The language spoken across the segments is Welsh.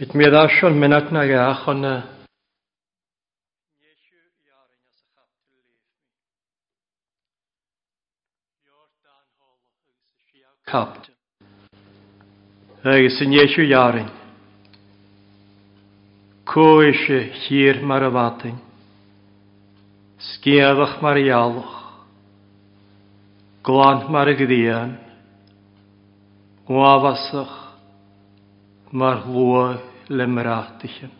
Fydd mi ddasiwn mynd na iach o'n Kapt. Agus yn iesiw iarin. Cwysi hir mar y fatyn. Sgiaddach mar i alwch. Glant mar y gyddian. Wafasach mar lwag lemraatichen.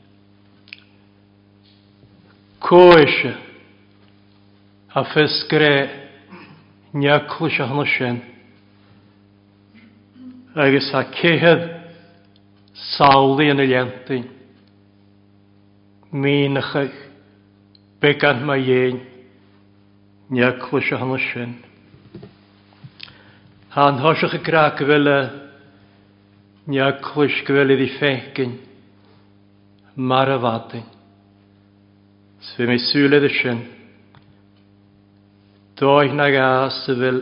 Koishe a feskre njaklusha hnoshen agus a kehed sauli yn y lientyn mínachach began ma dhéin neaclu se hanna sin. Tá a grá go bhfuile neacluis go bhfuile maravati. Svimi syledishin. Doihnaga sevil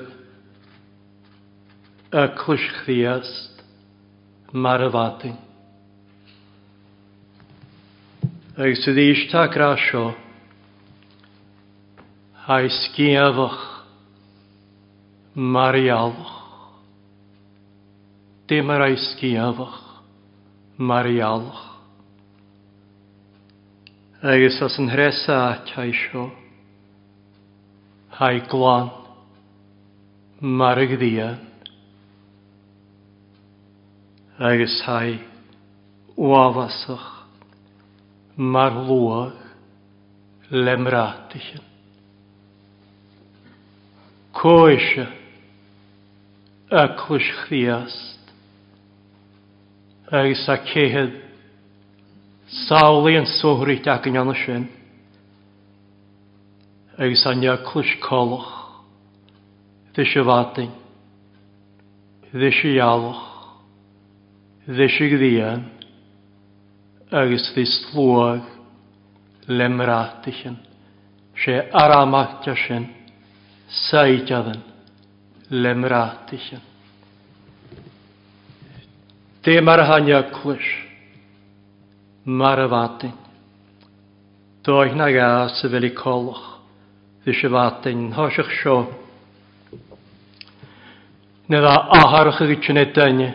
aklushkhiast maravati. Ag sydd eistag rasio a'i sgiafach marialwch. Dim ar a'i sgiafach marialwch agus as an hresa tai seo. Hai glan, marg ddian, agus hai wafasach, mar lwag, lemratichin. Coesio, aclwys chriast, agus a cehed Sálaí an sóhraí deach an anna sin. Agus an neaclis colch. Dhi sé bhating. Dhi sé ealach. Dhi sé gdían. Agus dhi slúag lemrátichen. sé aramachtia sin. Saitiadan lemrátichen. Dé mar a hanneaclis. Maravatin. Doich na ga sy fel i coloch. Fy siafatin hosach sio. Nid a aharach ag ychyn edaini.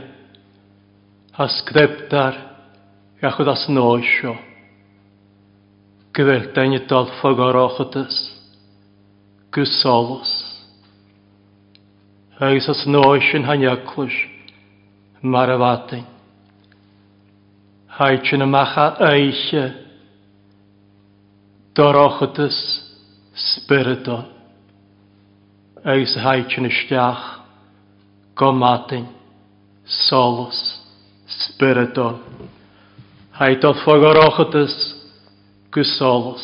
A sgrebdar. Gachod as noesio. Gyfeldaini dol ffogorochodys. Gysolus. Agos as noesio'n hanyaclwys. Maravatin. Haitje macha eiche, dorochatus spirito, eis haitje stiach. gomatin, solus spirito, haitot fogorochatus gusolus,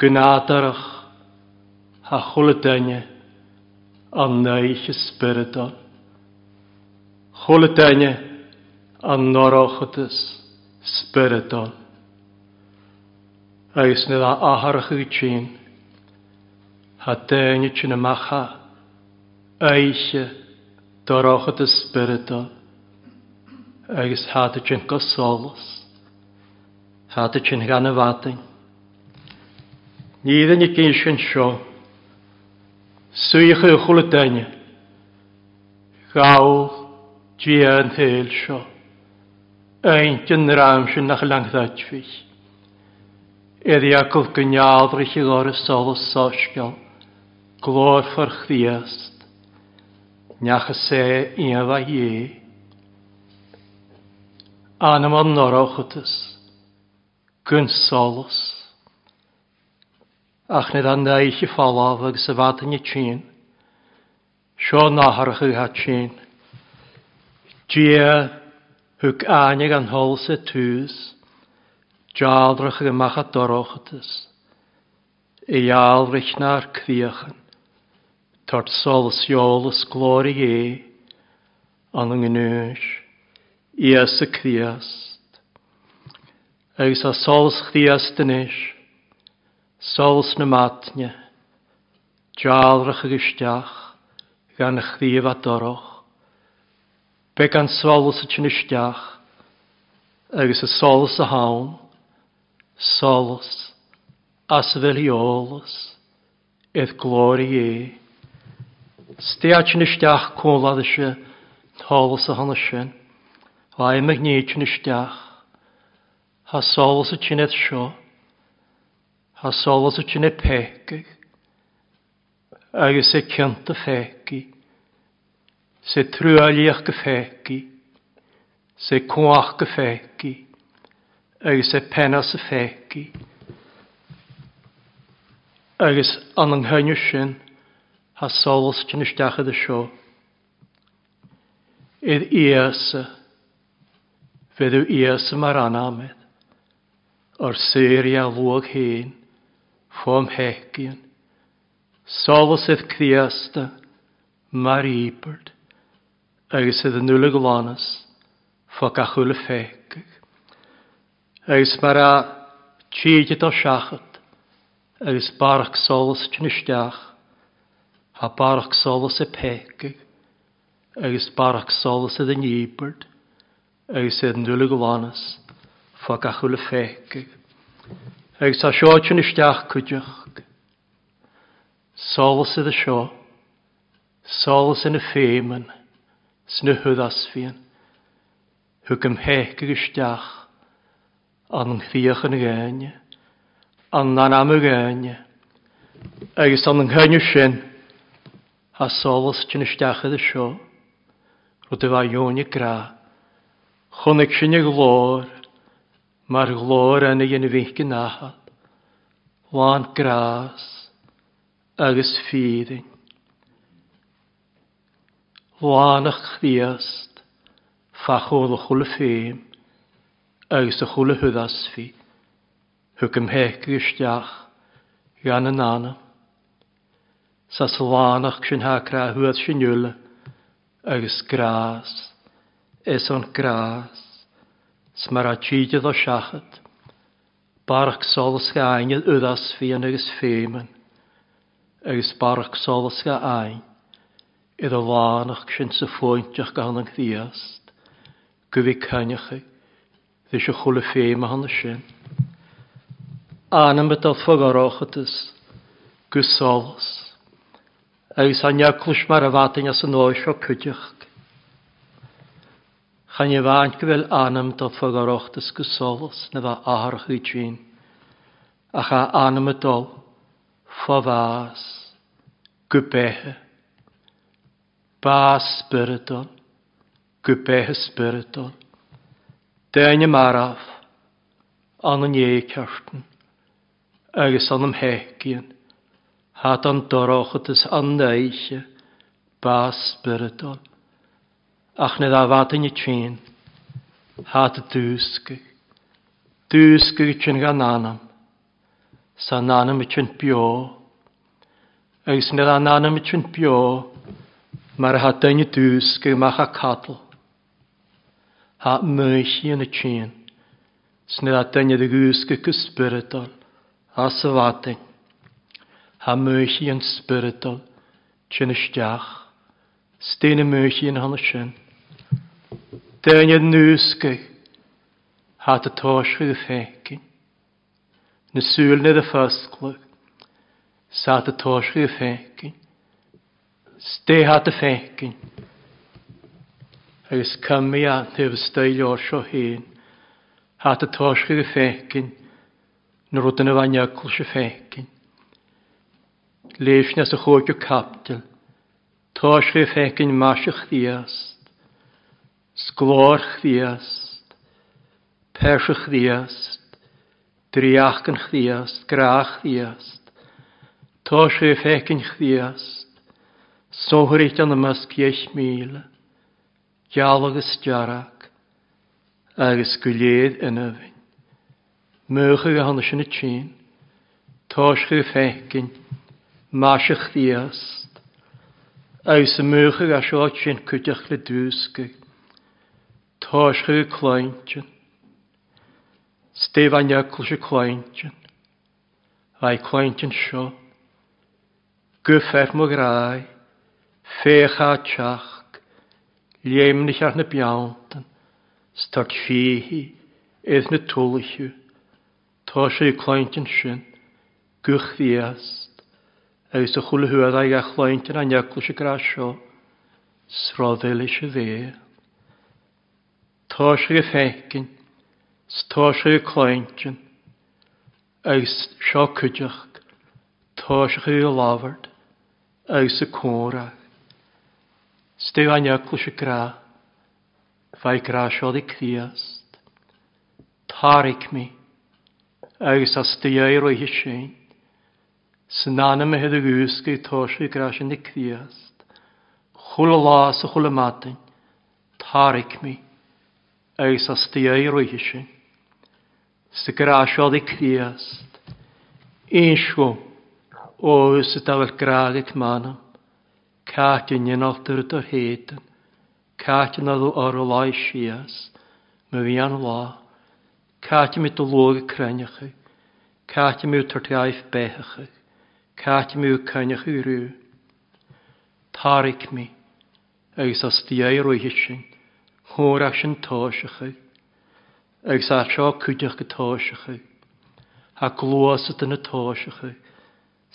ha hachuletenje, an eiche spirito, chuletenje, anorochutas spiritol. Agus nid a aharach i tîn, ha dynnu tîn ymacha, eisiau dorochutas spiritol, agus hada tîn gosolus, hada tîn gan y fadyn. Nid yn y sy'n sio, swych yw chwlydynnu, gawl, dian hyl sio. Eintyn rhaim sy'n nach lang ddadfych. Eddi acol gyniadr i chi gor y sol o sosgol, glor ffyrch ddiast, niach y se i efa ie. Anam o'n norochotys, gyn solos, ach nid anna i chi falaf ag sefad yn y tîn, sio naharach i ha tîn, Gia Hug aine an holse thuis, Jaaldrach go dorochtes, dorochtas, e Iaalrich naar kwiachan, tot solas jolas glorie, é, An Ias a kwiast. Agus a is, Solas na matne, Jaalrach a Gan Be gan solas y tynisteach, agus y solas y hawn, solas, as feliolas, edd glori e. Stea tynisteach cwlad eisiau, tolas y hanes sy'n, a i magni tynisteach, ha solas y tynisteach sio, ha solas y tynisteach pegig, agus e cynt y fegi se trúalíoch go gefeki, se cuaach gefeki féci, agus e penas pena sa féci. Agus an an hynne sin ha solas tin isteach a seo. Iad íasa, feddw iasa mar anamed, o'r syri a lwag hyn, ffom hecion, solas iad mar ibert agus sydd yn nŵl y golánas fo gachwyl y ffeg. Agus mae'r a tîgyd o siachod agus barach solos tynistiach a barach solos y peg agus barach solos y ddynibyrd agus sydd yn nŵl y golánas fo gachwyl y ffeg. Agus a sio tynistiach cwdiach solos y ddysio solos yn y ffeimen snyhydd asfian, hwg ymhech gysiach, an nghthiach yn gynne, an nan am y gynne, agos an nghynnu sin, a solos chyn ysdach ydy sio, rwyd yfa iwn i gra, chwnig sin y glor, mae'r glor yn ei ynfych gynahal, lan gras, agos ffydding. Lánach chdiast, fachol a chwle ffeim, agus a chwle hwddas fi, hwg ymhec gystiach gan yn anna. Sas lánach sy'n ha gra hwyd sy'n ywle, agus gras, es o'n gras, smar a tîdydd o siachat, barach sol ysga ainyd yddas fi yn agus ffeimen, agus barach sol ysga ainyd. I'r o lánach sin sa fóintach ganach ddiast, go bhí chi, ddys eisiau chwle ffei ma ffeim a hana sin. Anam bydal ffagarochatas, gwsolas, agus a niaglwys mar a fatyn as yn oes o cwdiach. Chan i faint gyfel anam dal ffagarochatas gwsolas na fa aharach i dyn, a cha anam y dol, ffafas, gwbehe, Ba spyrdol, gwbeth spyrdol, Dain y maraf, an yn ie cyrtyn, agos an ymhegion, had an dorochydys an neiche, ba spyrdol, ach nid a fad yn y tîn, had y dwsgy, dwsgy gytyn gan anam, sa nanam ytyn bio, agos nid an anam ytyn bio, Mar ha dyni dŵs gyda mach a cadl. Ha mwysi yn y tîn. Snyd a dyni dy gŵs gyda spiritual. A syfadyn. Ha mwysi yn spiritual. Tyn ysdiach. Styn y mwysi yn hana sy'n. Dyni dŵs gyda. Ha dy tos gyda ffegin. Nysŵl nid y ffysglwg. Sa dy tos gyda ffegin. Stéha a fécin. Agus cymru a nef ysdeil o'r sio hyn. Hat a tosgu y fécin. Nyr oed yn y fanyagl sio fécin. Leis nes y chwgio capdil. Tosgu y fécin mas y chdiast. Sglor chdiast. Pers y chdiast. Driach yn chdiast. Grach chdiast. Tosgu y fécin chdiast. Sóhricht an ymys ciech míle, Gial agus diarach, agus gwleid yn yfyn. Mwch ag ahon sy'n y tîn, Tosg ag ffegin, Masach ddiast, Agus y mwch ag asio tîn cwydach le dwsg, Tosg ag cloention, Stefan Iacl sy'n cloention, A'i cloention sio, Gwffef er mwg rai, fécha teach, léimnich ar na beantan, stag fihi, eith na tolichu, tá sé i clointin sin, gwych ddiast, agus a chwle hwyd ag a clointin a niacl sy gra sio, sroddel eisiau dde. Tá sé i ffeicin, stá sé i clointin, agus sio cydioch, tá i lafard, agus y cwrach, Stő anya kusikra, fajkra sodik thiast, tarik mi, agus a stőjai roi hisén, snana me hedu gőszki torsi krasi nik thiast, hulalás tarik mi, agus a stőjai roi hisén, sikra sodik thiast, inshu, o hüsitavel králik manam, Cátyn yn altar dy hétan, Cátyn adw ar o lai sias, Mae fi an lá, Cátyn mi dy lwg y creniachu, Cátyn mi yw tyrti aif bechachu, Cátyn mi yw i rhyw. Tarik mi, agos as diau rwy hysyn, Hwyr ac sy'n tosiachu, agos ar sio cwydych gytosiachu, Ha glwasyd ydyn y tosiachu,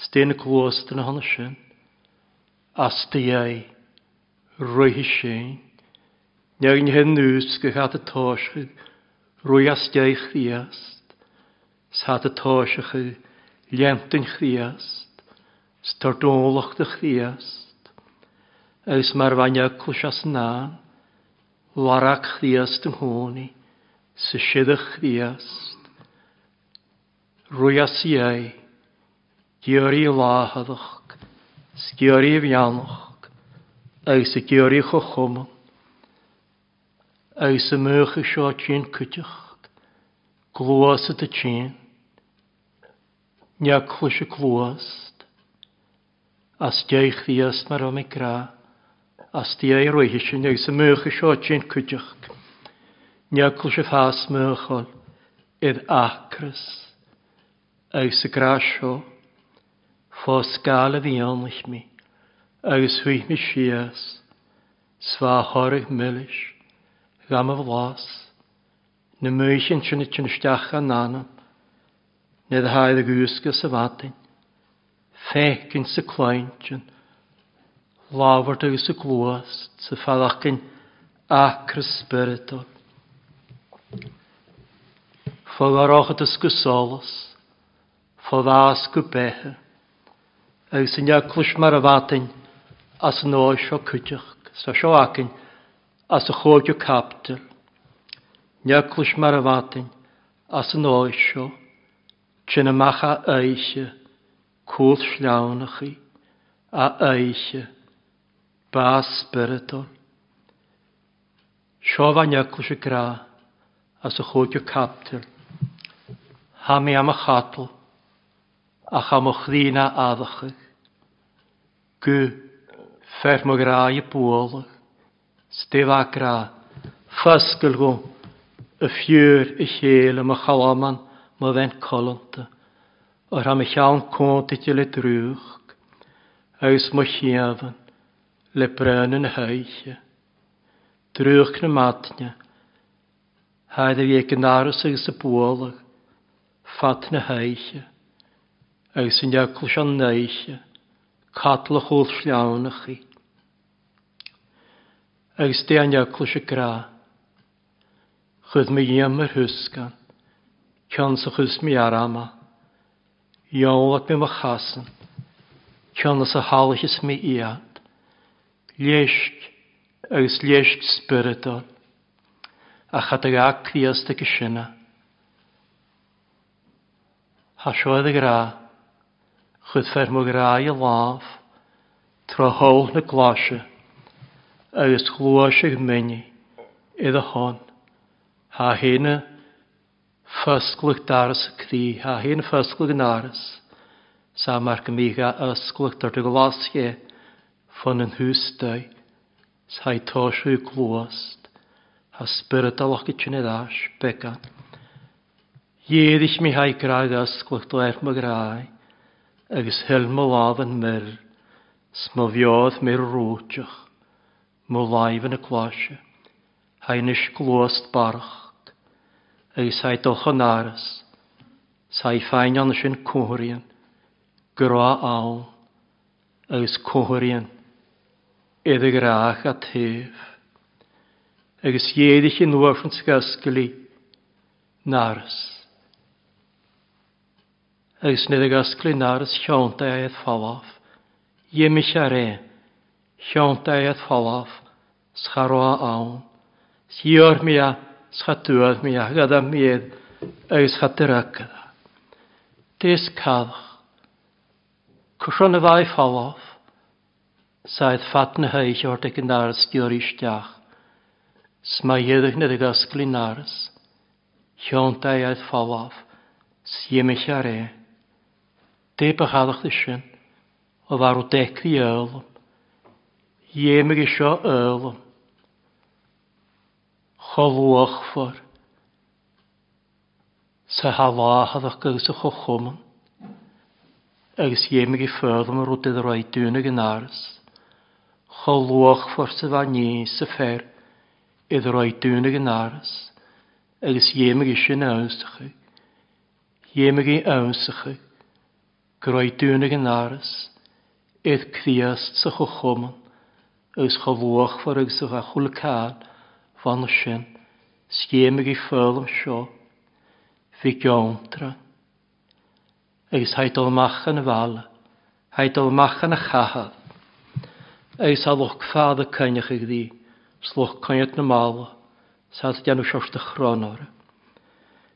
Styn y glwasyd yn y hon sy'n, astiai roihi sin. Neag ní hen nús go chat atáisichu roi astiai chríast, sát atáisichu leantain chríast, stardólach de chríast, agus mar bhaineclus as ná, warach chríast an hónaí, sa siadach chríast, roi astiai, Díorí láhadach sa georí bheannach, agus sa georí cho chuma, agus sa mŵcha seo tín cwtioch, glwás a tín, neachlwys a glwást, as deich ddias na rom i gra, as di ei rwyhi sy'n agus sa mŵcha seo tín cwtioch, neachlwys a ffas mŵchol, idd acrys, agus sa gra fós gála bhí anlais mi, agus thuich mi sias, svá thorah millis, gam a bhlás, na muis an sinna sin steach an nánam, na a haid a gúsca sa bhatain, fécinn sa cláintin, láhart agus sa glúas sa fadachcinn acra spiritol. Fogarochad as go solas, fodás go bethe, agus yn iaclwys mar y fatyn, as yn oes o cydych, sa sio acyn, as y chod o captyr. Iaclwys mar y fatyn, as yn oes o, chyn y macha eisio, cwth llawn chi, a eisio, ba spiritol. Sio fa iaclwys y gra, as y chod o captyr. Ha am y chadl, a cham o chdina addachyd. Ku fermograje polen, stevakra, faskelgo, a e fjör i e hele ma chalaman ma ven kolante, ar ha me chan kontit le drúg, aus ma chiavan, le brönen heige, drúg matne, haid a vieke in cadla chóil sleánnach chi. Agus dé anheacla se gra, chud mi dhéam ar thuscan, cean sa chus mi arama, Iolaach mi machasan, ceanna sa hálaisas mi iad, léist agus léist spiritol, a chat ag acríasta go sinna. Tá seoad ag chud fer mo rai a láf, tra hol na gláise, agus chluise go mini iad a hon. Tá héna fysglwch daras y cri, a hyn fysglwch yn aras, sa mar gymiga ysglwch dod y glasge, ffon yn hwstau, sa'i tosio yw glwast, a spyrd a loch gydyn as, began. Ieddill mi ha'i graig ysglwch dweud my agus hel mo láb yn myr, sma fiodd myr rwtioch, mo laif yn y close, hain is glwast barach, agus hai dolch yn aros, sai fain an sy'n cwhrian, gyrwa awn, agus cwhrian, edrych grach a tef. agus dhéidir sin nuair an scasscalí náras agus nid agus glinaras sianta eith falaf. Iemis ar e, sianta eith falaf, scharoa awn. Sior mi a, schatuad mi a, gada mi edd, agus chatiragada. Dys caddach. Cwrsion y fai falaf, saith fatna heich o'r degnaras dior istiach. Sma iedych nid agus glinaras, sianta eith falaf. Siemich ar e. Dé a chadach sin a bhar deicrí elam, dhéime i seo elam, chohachfar, sa haláhadach agus a chochoman, agus dhéime i félam a rud a raid dúna an áras, chohachfar sa bhaní sa fer iad raid dúna an áras, agus dhéime i sin ásacha, dhéime i ásacha, groi yn aros, an áras, sy'ch o sa ys chyfwch fawr ag sy'ch a cael, fan o sin, scéimig i fölm seo, fi geontra. Agus haidol yn y fala, haidol yn y chahad, ys alwch ffad y cynnych i gdi, slwch cynnyd na mal, sa'n o siost y chronor.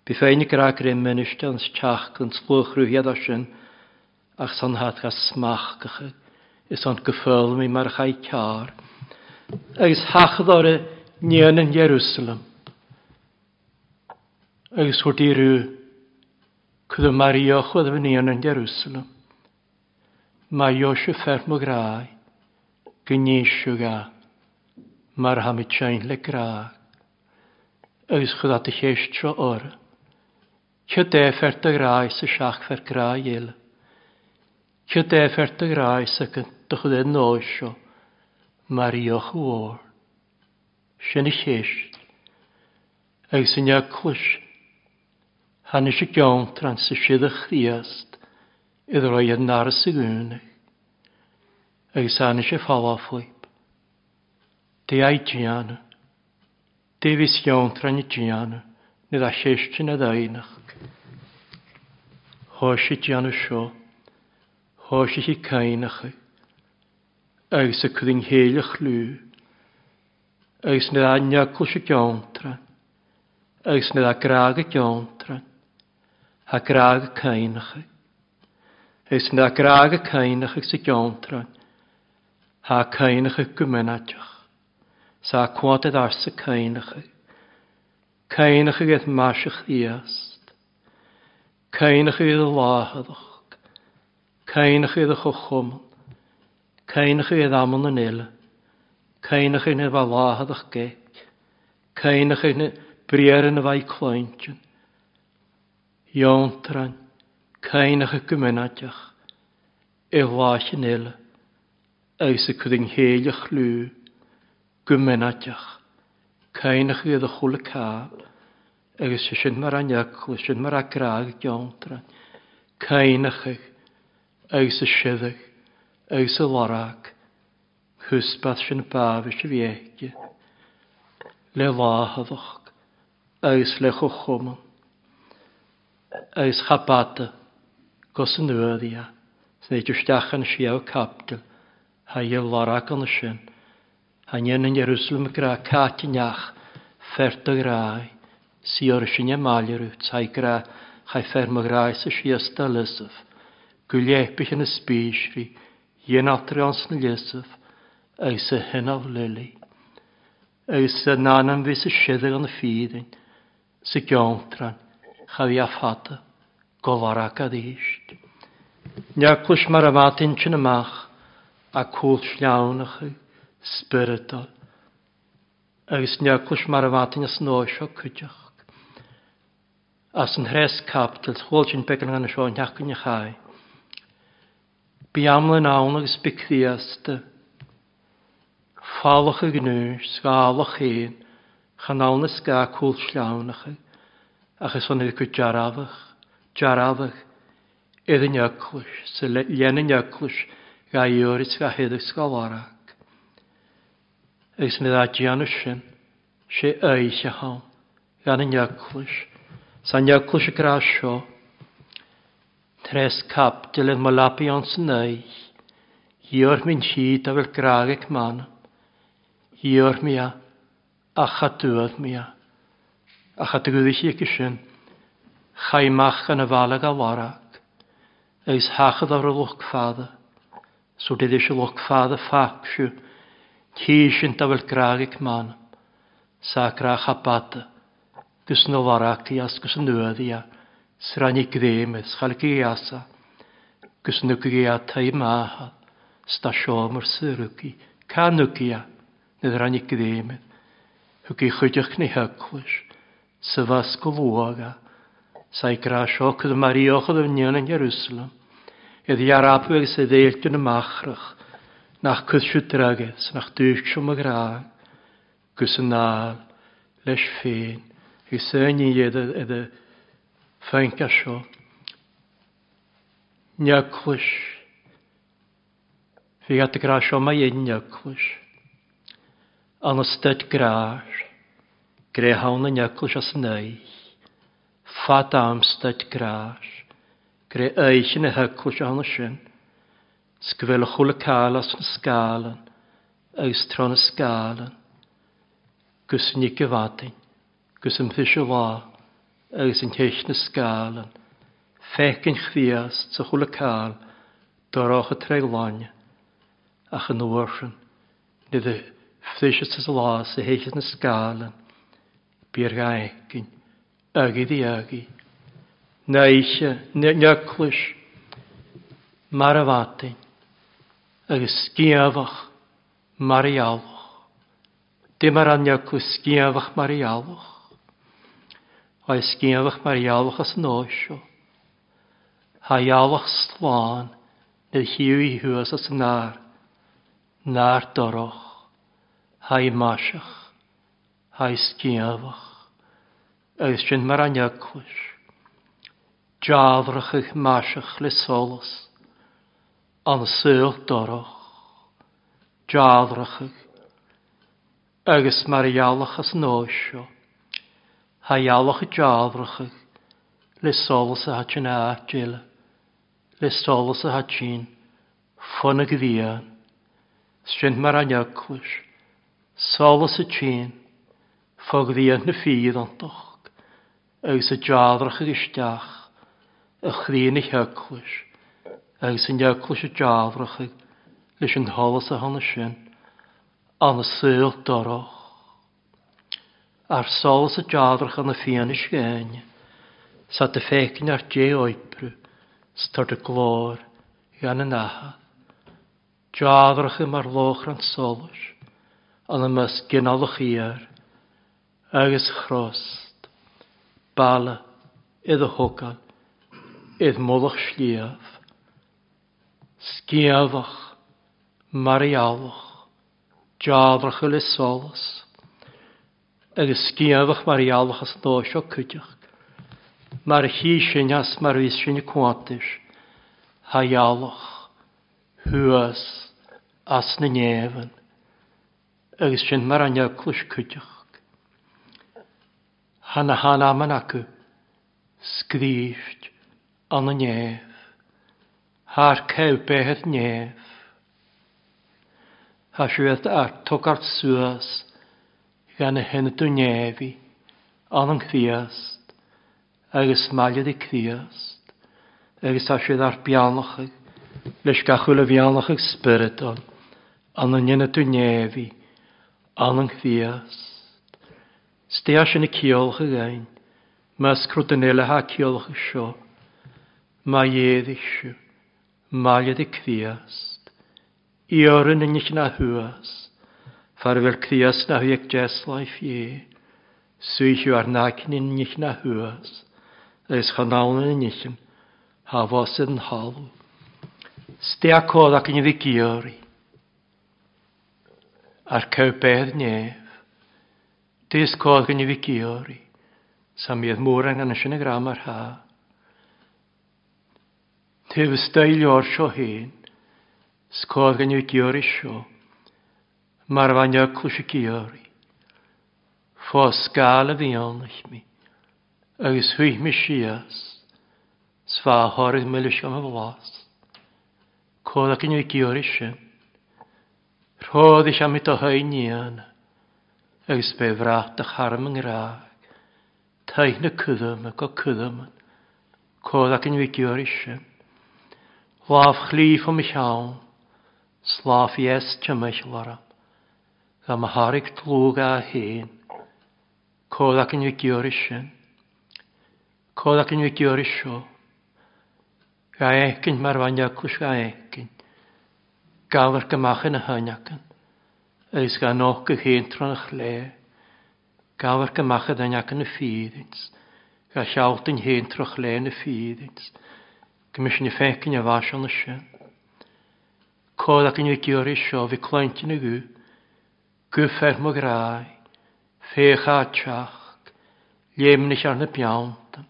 Bydd ffein i graag rymyn ysdans tiach gan slwch rhywyd o sy'n, ach son hat smach gach is on geful mi mar chai kar agus er hachdore nien in Jerusalem agus hwrt i rŵ cwyd fy nien yn Jerusalem mae Iosio fferm grai gynisio ga mar ham i tsain le grai agus chwyd at y lleis tro o'r Cyd e ffert y grai sy'n siach fer grai Cio deferta graes ac yn dychod e nosio, marioch o o'r. Sian i chys. Ag sy'n ia clys. Han eisiau gion tran sy'n sydd y chriast, Ydw roi yn nar y sigwnig. Ag sy'n eisiau ffala fflip. Di ai giana. Di fys gion tran i giana, nid a chys ti'n edrych. Hoes i giana sio háise hi caiinacha, agus a gyntra. chudin héalach lú, agus na aneacl se geantra, agus na agrága geantra, ha grága caiinacha, agus na agrága caiinacha sa geantra, ha caiinacha gomennateach, sa cuatad arsa caiinacha, caiinacha gaeth maisach ddiast, caiinacha gaeth láhadach, Cain Cainach iad chwchwm. Cain ych iad amon yn il, Cain Cainach iad fa lahad ach Cain ych iad briar yn y fai cloention, Cain ych y gymenadach, e lach yn il, Eus y cydyn heil ych lw, gymenadach, Cainach iad a chwl y cael, Eus y sy'n mar Eus y sy'n mar agrag. tran. Cain ych iad, agus a siddach, agus a lorach, chwsbath sy'n baf ys y fiegi, le láhaddach, agus le chochoman, agus chabata, gos yn yddia, sy'n eich ystach yn siaw capdol, ha i lorach yn y sy'n, ha nian yn Jerusalem gra catiach, ferta grai, si o'r sy'n emalio rwyt, hai gra, hai ferma grai sy'n siasta Gwylebych yn y spysri, yen atrions na Iesaf, eis y hyn o'r lyli. Eis y nan am fys y sieddig yn y ffyddin, sy giontran, chafi a ffata, golarach a ddysg. Niaclwys mae'r amatyn chyn ymach, a cwll llawn ych chi, spiritual. Eis niaclwys mae'r amatyn as o cydioch. As yn hres capdyl, chwol chi'n begyn yn y sio, niaclwys ni chai. Bi amlan án agus bicríasta. Fálach a gnú sgálach chéan chanána sgá cúl slánacha achas fan go jarafach, jarafach idir neaclus sa léna neaclus ga dúris ga héadach sgálarach. Agus mi a dhéana sin sé éise há gan na neaclus sa neaclus a grá tres cap dilyn malapi ond sy'n ei. Hiwr mi'n siid a fel graag ag man. Hiwr mi a a chadwyd mi a. A chadwyd eich eich sy'n. Chaimach yn y falag a warag. Eis hachad ar y lwcfadda. So dyd eisiau lwcfadda ffac siw. Tisyn da fel graag ag man. Sa grach a bada. Gys warag i as gys yn nwydd i a. Srannig gdémes, chalgi asa, gus nugi a tai maha, stasiom ar syrugi, ca nugi a, nid rannig gdémes, hugi ni hyglwys, syfas gwlwaga, sa'i grasio cyd marioch oedd ynion yn Jerusalem, iddi arabweg sydd eilt yn y machrach, nach cysio drages, nach dwysio magraan, gus yn nal, leis ffein, i sy'n Feinca sio. Nyaclwys. Fi at y gras o mae un nyaclwys. An ystod grar. Gre hawn y nyaclwys as neu. Fat am stod grar. Gre eich yn y hyclwys an ysyn. Sgwyl chwl y cael as yn sgalen. Eistron y sgalen. Gwsyn i gyfadyn. Gwsyn ffysio law agus yn ceis na sgal yn Fec yn chfias sy'n chwl y cael dorach y treglain ach yn wyrsion. Nid y ffysio sy'n las y heis na sgal yn Byr gaeg yn agi di agi. Na eisiau, mar nyaclwys, fatyn agus sgiafach, alwch Dim ar anyaclwys sgiafach alwch oes a mae'r mar os an óisio. Ha slan, nid hiw i huas os an náir, na'r doroch, ha i maisach, ha i sgéalach, oes sin mae'r anjagchlis. Jadrach eich maisach le solos, an sŵl doroch, jadrach ych, mae'r mar os an óisio ha ialach y jafrachig, le solas a hachin a jela, le solas a hachin, ffon y gyddian, strent mar aniagwys, solas y chin, ffog ddian na ffydd antoch, agos y jafrach ag ysdiach, y chdyn i hyagwys, agos yn iagwys y jafrachig, leis yn holas a hon y sin, an y syl doroch, ar sol sy jadrach yn a ffian is gain, sa dy ffeicin ar dje oibru, sa dy glor i an yn Jadrach ym ar loch rhan solwys, an y mys i iar, agos chrost, bala, idd y hogal, idd mwlwch sliaf, sgiafach, marialwch, jadrach yl y agus sciadach mar ialachas dó seo cwteach. Mar hí sin as mar vis sin cuantis, ha ialach, huas, as na nefan, agus sin mar an iaclus cwteach. Hanna hanna man acu, sgríft, an na nef, har cew behet nef, ha siwedd ar togart suas, gan y hyn y dwnefi, ond yn chriast, agus ysmaliad i chriast, agus asydd ar ag, leis gachwyl y bianachag spyridol, an yn yn y dwnefi, ond yn chriast. Steas yn y ciolch ag ein, mae ysgrwdynela ha ciolch y sio, mae edd eisiau, maliad i chriast, i oryn yn eich na hwast. Farvel krias na hwyek jes laif ye. Swychu ar nakin in nich na hwyas. Ys chanawn in nichim. Hafos yn halw. Stea cod ac yn iddi gyori. Ar cywbedd nef. Dys cod gan iddi gyori. Sam iedd môr ang anasyn y gram ar ha. Tyf ystael o'r sio hyn. Sgod gan iddi gyori sio mar bhain eaclúise cíóirí. Fá scála bhíonnach mi, agus thuich mi sias, sfá thoirih me leis am bhlás. Cóla cin cíóirí sin, Rhodd eich am i dohau nian, agus be frat a charm yng Nghyrraeg, taich na cyddym ac o cyddym, cod ac yn figio'r eisiau. Laf chlif o mich awn, slaf yes tymach lorach am a harig tlwg a hyn. Cod ac yn fi gyr isyn. Cod ac yn fi gyr isio. Ga egin mae'r fanya cwys ga egin. Gael yr gymach yn y hyn ac yn. Ys ga nog y hyn tron ych le. Gael yr gymach yn ynac yn y ffyddins. Ga siawt yn hyn tron ych le yn y ffyddins. Gymys ni ffecyn y fasio'n o'n ysyn. Cod ac yn fi gyr isio fi clwynt yn y gwyb. Gwfer mo grai, fech a tiach, lemnich ar na biantam,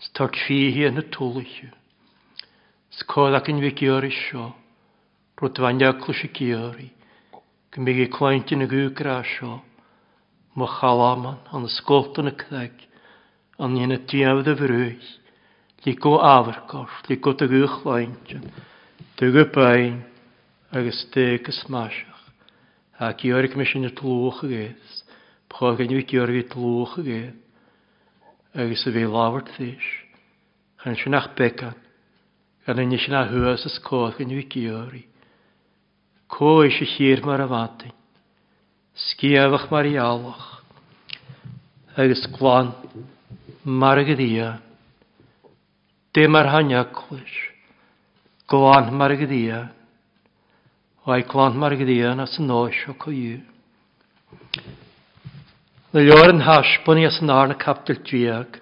stog fihi yn y tŵlchu. Sgol ac yn fi gyr isio, rwyd fanya clwys i gyri, gymig i cloent y gwygra isio, mo chalaman an ysgolt yn y cdeg, an yn y diawd y frwys, li go afargors, li go dy gwych loentyn, dy gwybain, agos dy gysmasio. Ha Georg mis yn y tlwch ys. Pchog yn yw Georg y tlwch ys. Agus y fe lawr ddys. Chan sy'n ach began. Gan yn ysyn a hwys ys coch yn yw Georg. Co eisiau hir mar y fadyn. Sgiafach mar i alwch. Agus glan mar y gydia. Dim ar hanyaclwys. Glan mar y gydia. O'i clon mar gyddion as yn oes o cwyw. Na lior yn as yn na capdil diag.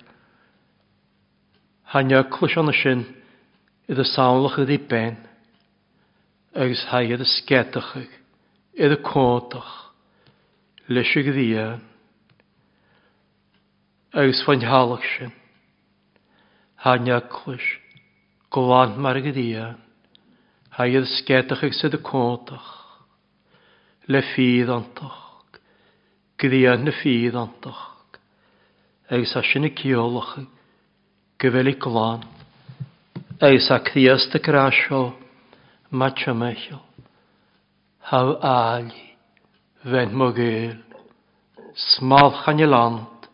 Hanya clwys o'n sin idd y sawnlach idd i ben. Agus hai idd y sgedach ag, idd y codach, leis i gyddion. Agus fain halach sin. Hanya clwys, golan mar gyddion haiad sgetach ag sydd y cwntach, le ffydd antach, gyddiad na ffydd antach, ag sa sy'n y ciolach, gyfel i glan, ag sa cthiast y grasio, matcha mechel, haw ali, fen mogel, smal chan i land,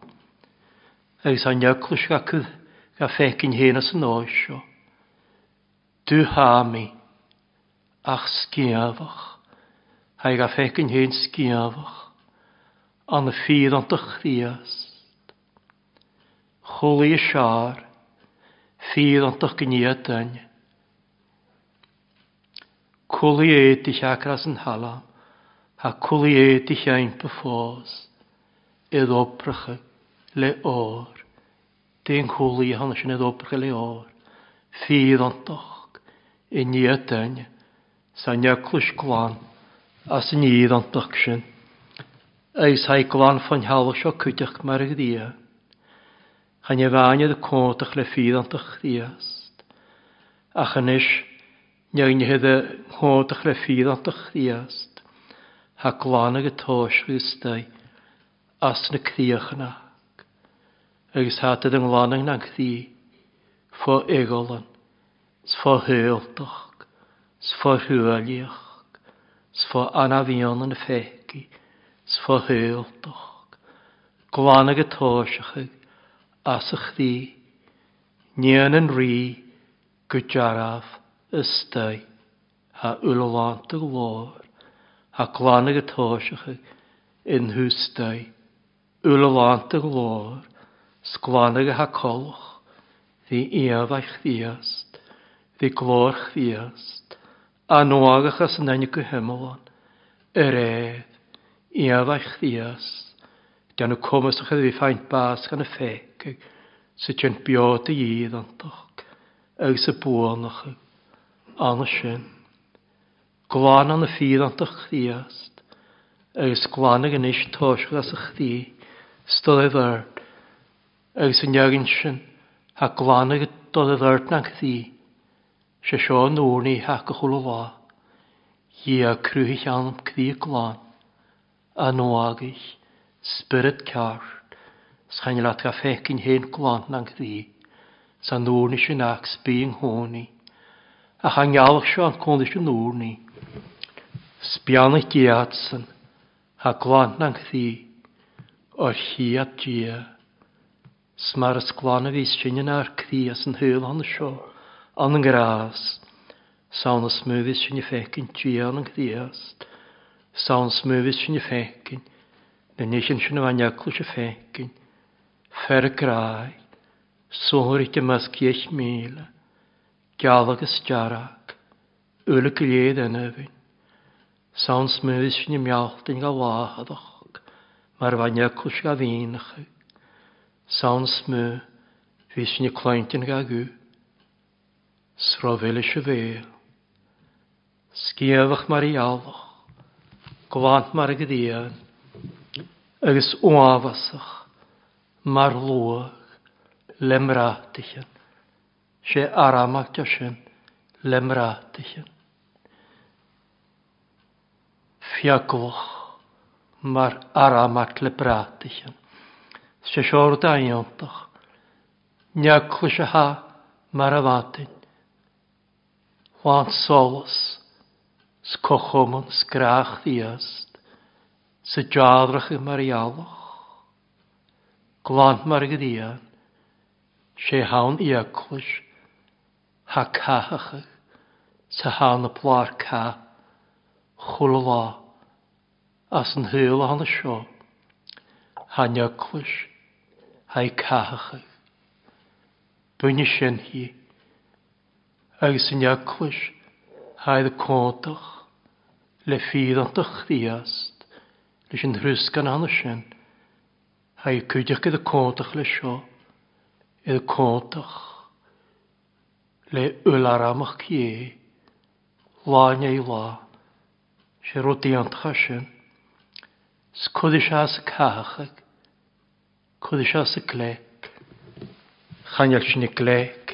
ag sa nyaclwys gacydd, ga fecyn hyn as yn oesio, du hami, ach sgiafach. Haig a fecyn hyn sgiafach. An y ffydd ond y chriast. Chwli y siar. Ffydd ond ych gyniad yn. Cwli eid i'ch acras yn halam. Ha cwli eid i'ch ein byffos. Edd obrach le o'r. Dyn chwli hon sy'n edd obrach le o'r. Ffydd ond ych. Y niad yn. Sa'n iaclwys glan, a sy'n iedd an dygsyn. Ei sa'i glan fan halwch o cydych mar y ddia. Chan i fanydd y cwntach le ffydd an dychdiast. A chanis, niawn i hydde cwntach le ffydd an dychdiast. Ha glan ag y tos rhysdau, as na cdiach yna. Agus hatad yng nglan yng nang ddi, fo egolan, sfo hyltach sfo hwyliach, sfo anafion yn ffegi, sfo hwyldoch, glan ag y tosiach as y chdi, nian yn rhi, gwydiaraf ystau, ha ylwant y glor, ha glan ag y tosiach yn hwstau, ylwant y glor, sglan ag y hacolwch, ddi iaf a'ch ddiast, ddi glor chdiast, a nóagachas nanne go himán a réad íhaich días dean na commasach a bhí ffaint bas gan y féice sy'n tún biod i antach agus sa bunacha anna sin. Gláán an na fíad antach chríast agus glána gan is tóisga sa chrí stola bhar agus sy'n neagann sin a glána go dola bhart na chríí Se seo nóí hecha chula bhá, hí a cruúhiich anm clí gláán, a nóagaich, spirit ceart, schain leat a fecin hen gláán an clí, sa nóí sin ach spíon hónaí, a cha ngealach seo an cóna sin nóí. Spianna diaadsan, ha gláán an clí, o'r hi a dia. Smar ysglan y fys sy'n yn ar cri as yn hon y sio an an gras. Sawn y smwfus sy'n ei ffecyn tu an an gdiast. Sawn smwfus sy'n ei ffecyn. Na nes yn sy'n faniaclw sy'n ffecyn. Fer grai. Sôr i dymas ciech mila. Galag ys jarag. Yl y gleid yn yfyn. Sawn smwfus sy'n ei mialtyn gael wahadach. Mae'r faniaclw sy'n gael fi'n ychyg. Sawn smwfus sy'n ei gael gwyb. Srofil y siafeil. Sgiafach mar i alwch. Gwant mar y gydian. Agus oafasach. Mar lwag. Lemratichan. Se aramach jasyn. Lemratichan. Fiagwch. Mar aramach lebratichan. Se siwr daiontach. Niagwch y ha. Mar Wan sgochwm yn sgrach ddiast, sy jadrach yn marialwch. Glant mar gydian, sé hawn iaclwys, ha cahach, sy hawn y blar ca, chwlwla, as yn hwyl o'n y sio, ha ha i cahach. Bwyn i hi, agus yn iaclwys haidd y codach le ffydd o'n dychdiast leis yn hrys gan anna sy'n haidd cwydych gyda codach le sio idd y codach le yl ar amach cie laen ei la sy'n rodi o'n tchasyn sgwydych as y cachag cwydych as y glec Chanel sy'n y glec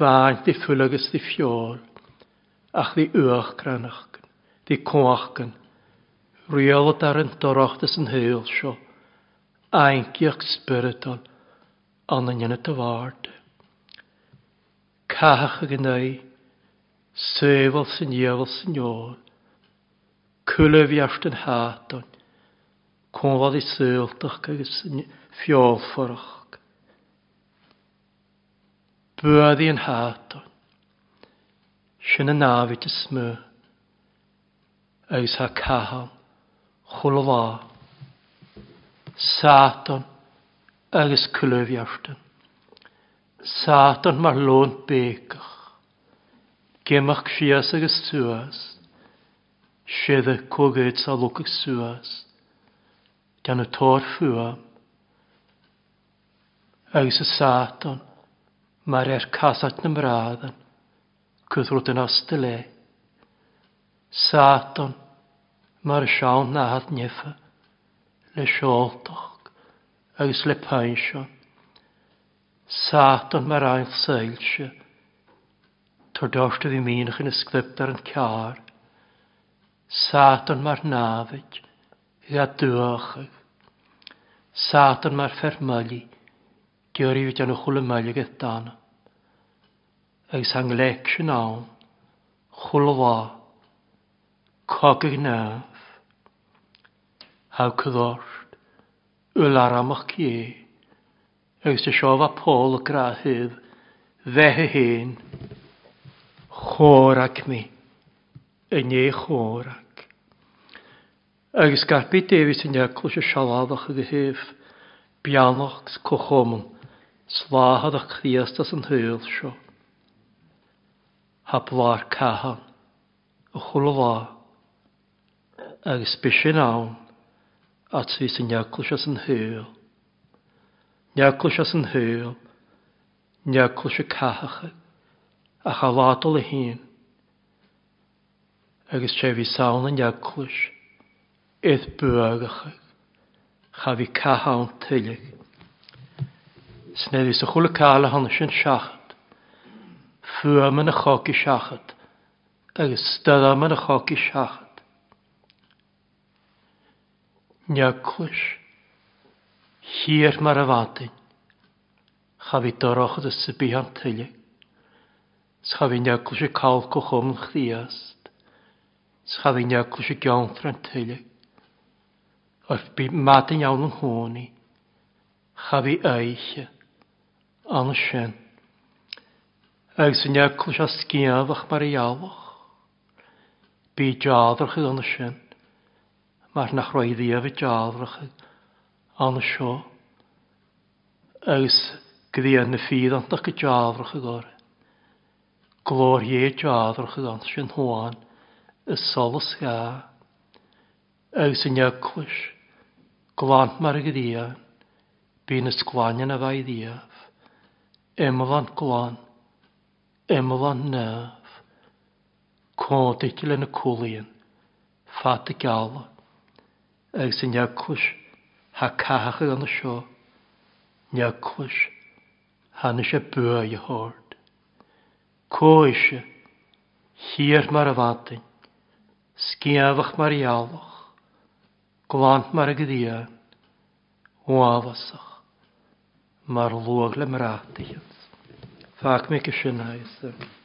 Fain di thulygus di fiol, ach di uach granachgan, di coachgan, riolat ar yn dorachtas yn heil sio, aingiach spiritol, anan yn y dyfard. Cahach ag yn ei, sefol sy'n iefol sy'n iol, cwlyf iasht yn haton, confod i syltach ag fiolforach. Bwyddi yn hátod. Sin yn náfid y smw. Eus ha cahal. Chwlfa. Satan. Agus cylwyfiartan. Satan mae'r lôn begach. Gemach sias agus suas. Siedda cwgyd sa lwgach suas. Dan y tor ffwam. Agus y Satan mar er casat na mradan, cwthrwt yn ostel e. Satan, mar siawn na had nefa, le sioltoch, agos le paension. Satan mar ainll seilse, tor dorsta fi minach yn ysglyptar yn car. Satan mar nafyd, ia dyachag. Satan mar fermali, diori fi dyn o chwle maelig eithdan agus an leik sin á, chulhá, cogig nef, ha cyddort, yl ar aramach cie, agus y siofa pôl y grahydd, fehe hen, chorag mi, y e chorag. Agus garbi Davies yn iaclwys y sialadach y gyhyf, bianach cochomyn, slahadach chriastas yn hyl sio hapláir cahan a chulhá agus spisin ann a trí sa neaclis as an húil. Neaclis as an húil, neaclis a cahacha a chaládal a hín. Agus sé bhí saon na neaclis iad buagacha cha cahan tuilig. Snéad is a chula cála hanna sin fuam yn y chog i siachod, agus stydam yn y chog i siachod. Niaclwys, hir mae'r y fadyn, chaf i dorochod y sybu am tylu, schaf i niaclwys y cael cochwm chdiast, schaf i niaclwys y gion ffran tylu, oedd bu madyn iawn yn hwni, chaf i eich, an y Ag sy'n iacl sy'n sgiafach mar i alwch. Bi jadrach yd anna sy'n. Mae'r nach roi ddiaf i jadrach yd anna sio. Agus gyddian na ffydd antach y jadrach yd gore. Glor ie jadrach yd anna sy'n hwan. Y solus ia. Agus sy'n iacl Glant mar y Bi'n ysglanion a fai ddiaf. Emlan glant. Emil an nef. Códicil yn y cwlion. Fat y gala. Ag sy'n iagwys. Ha cahach yn y sio. Iagwys. Han eisiau bwa i hord. Cô eisiau. Hir mar y Sgiafach mar i Glant mar y Wafasach. Mar lwag le mratach. Fák make a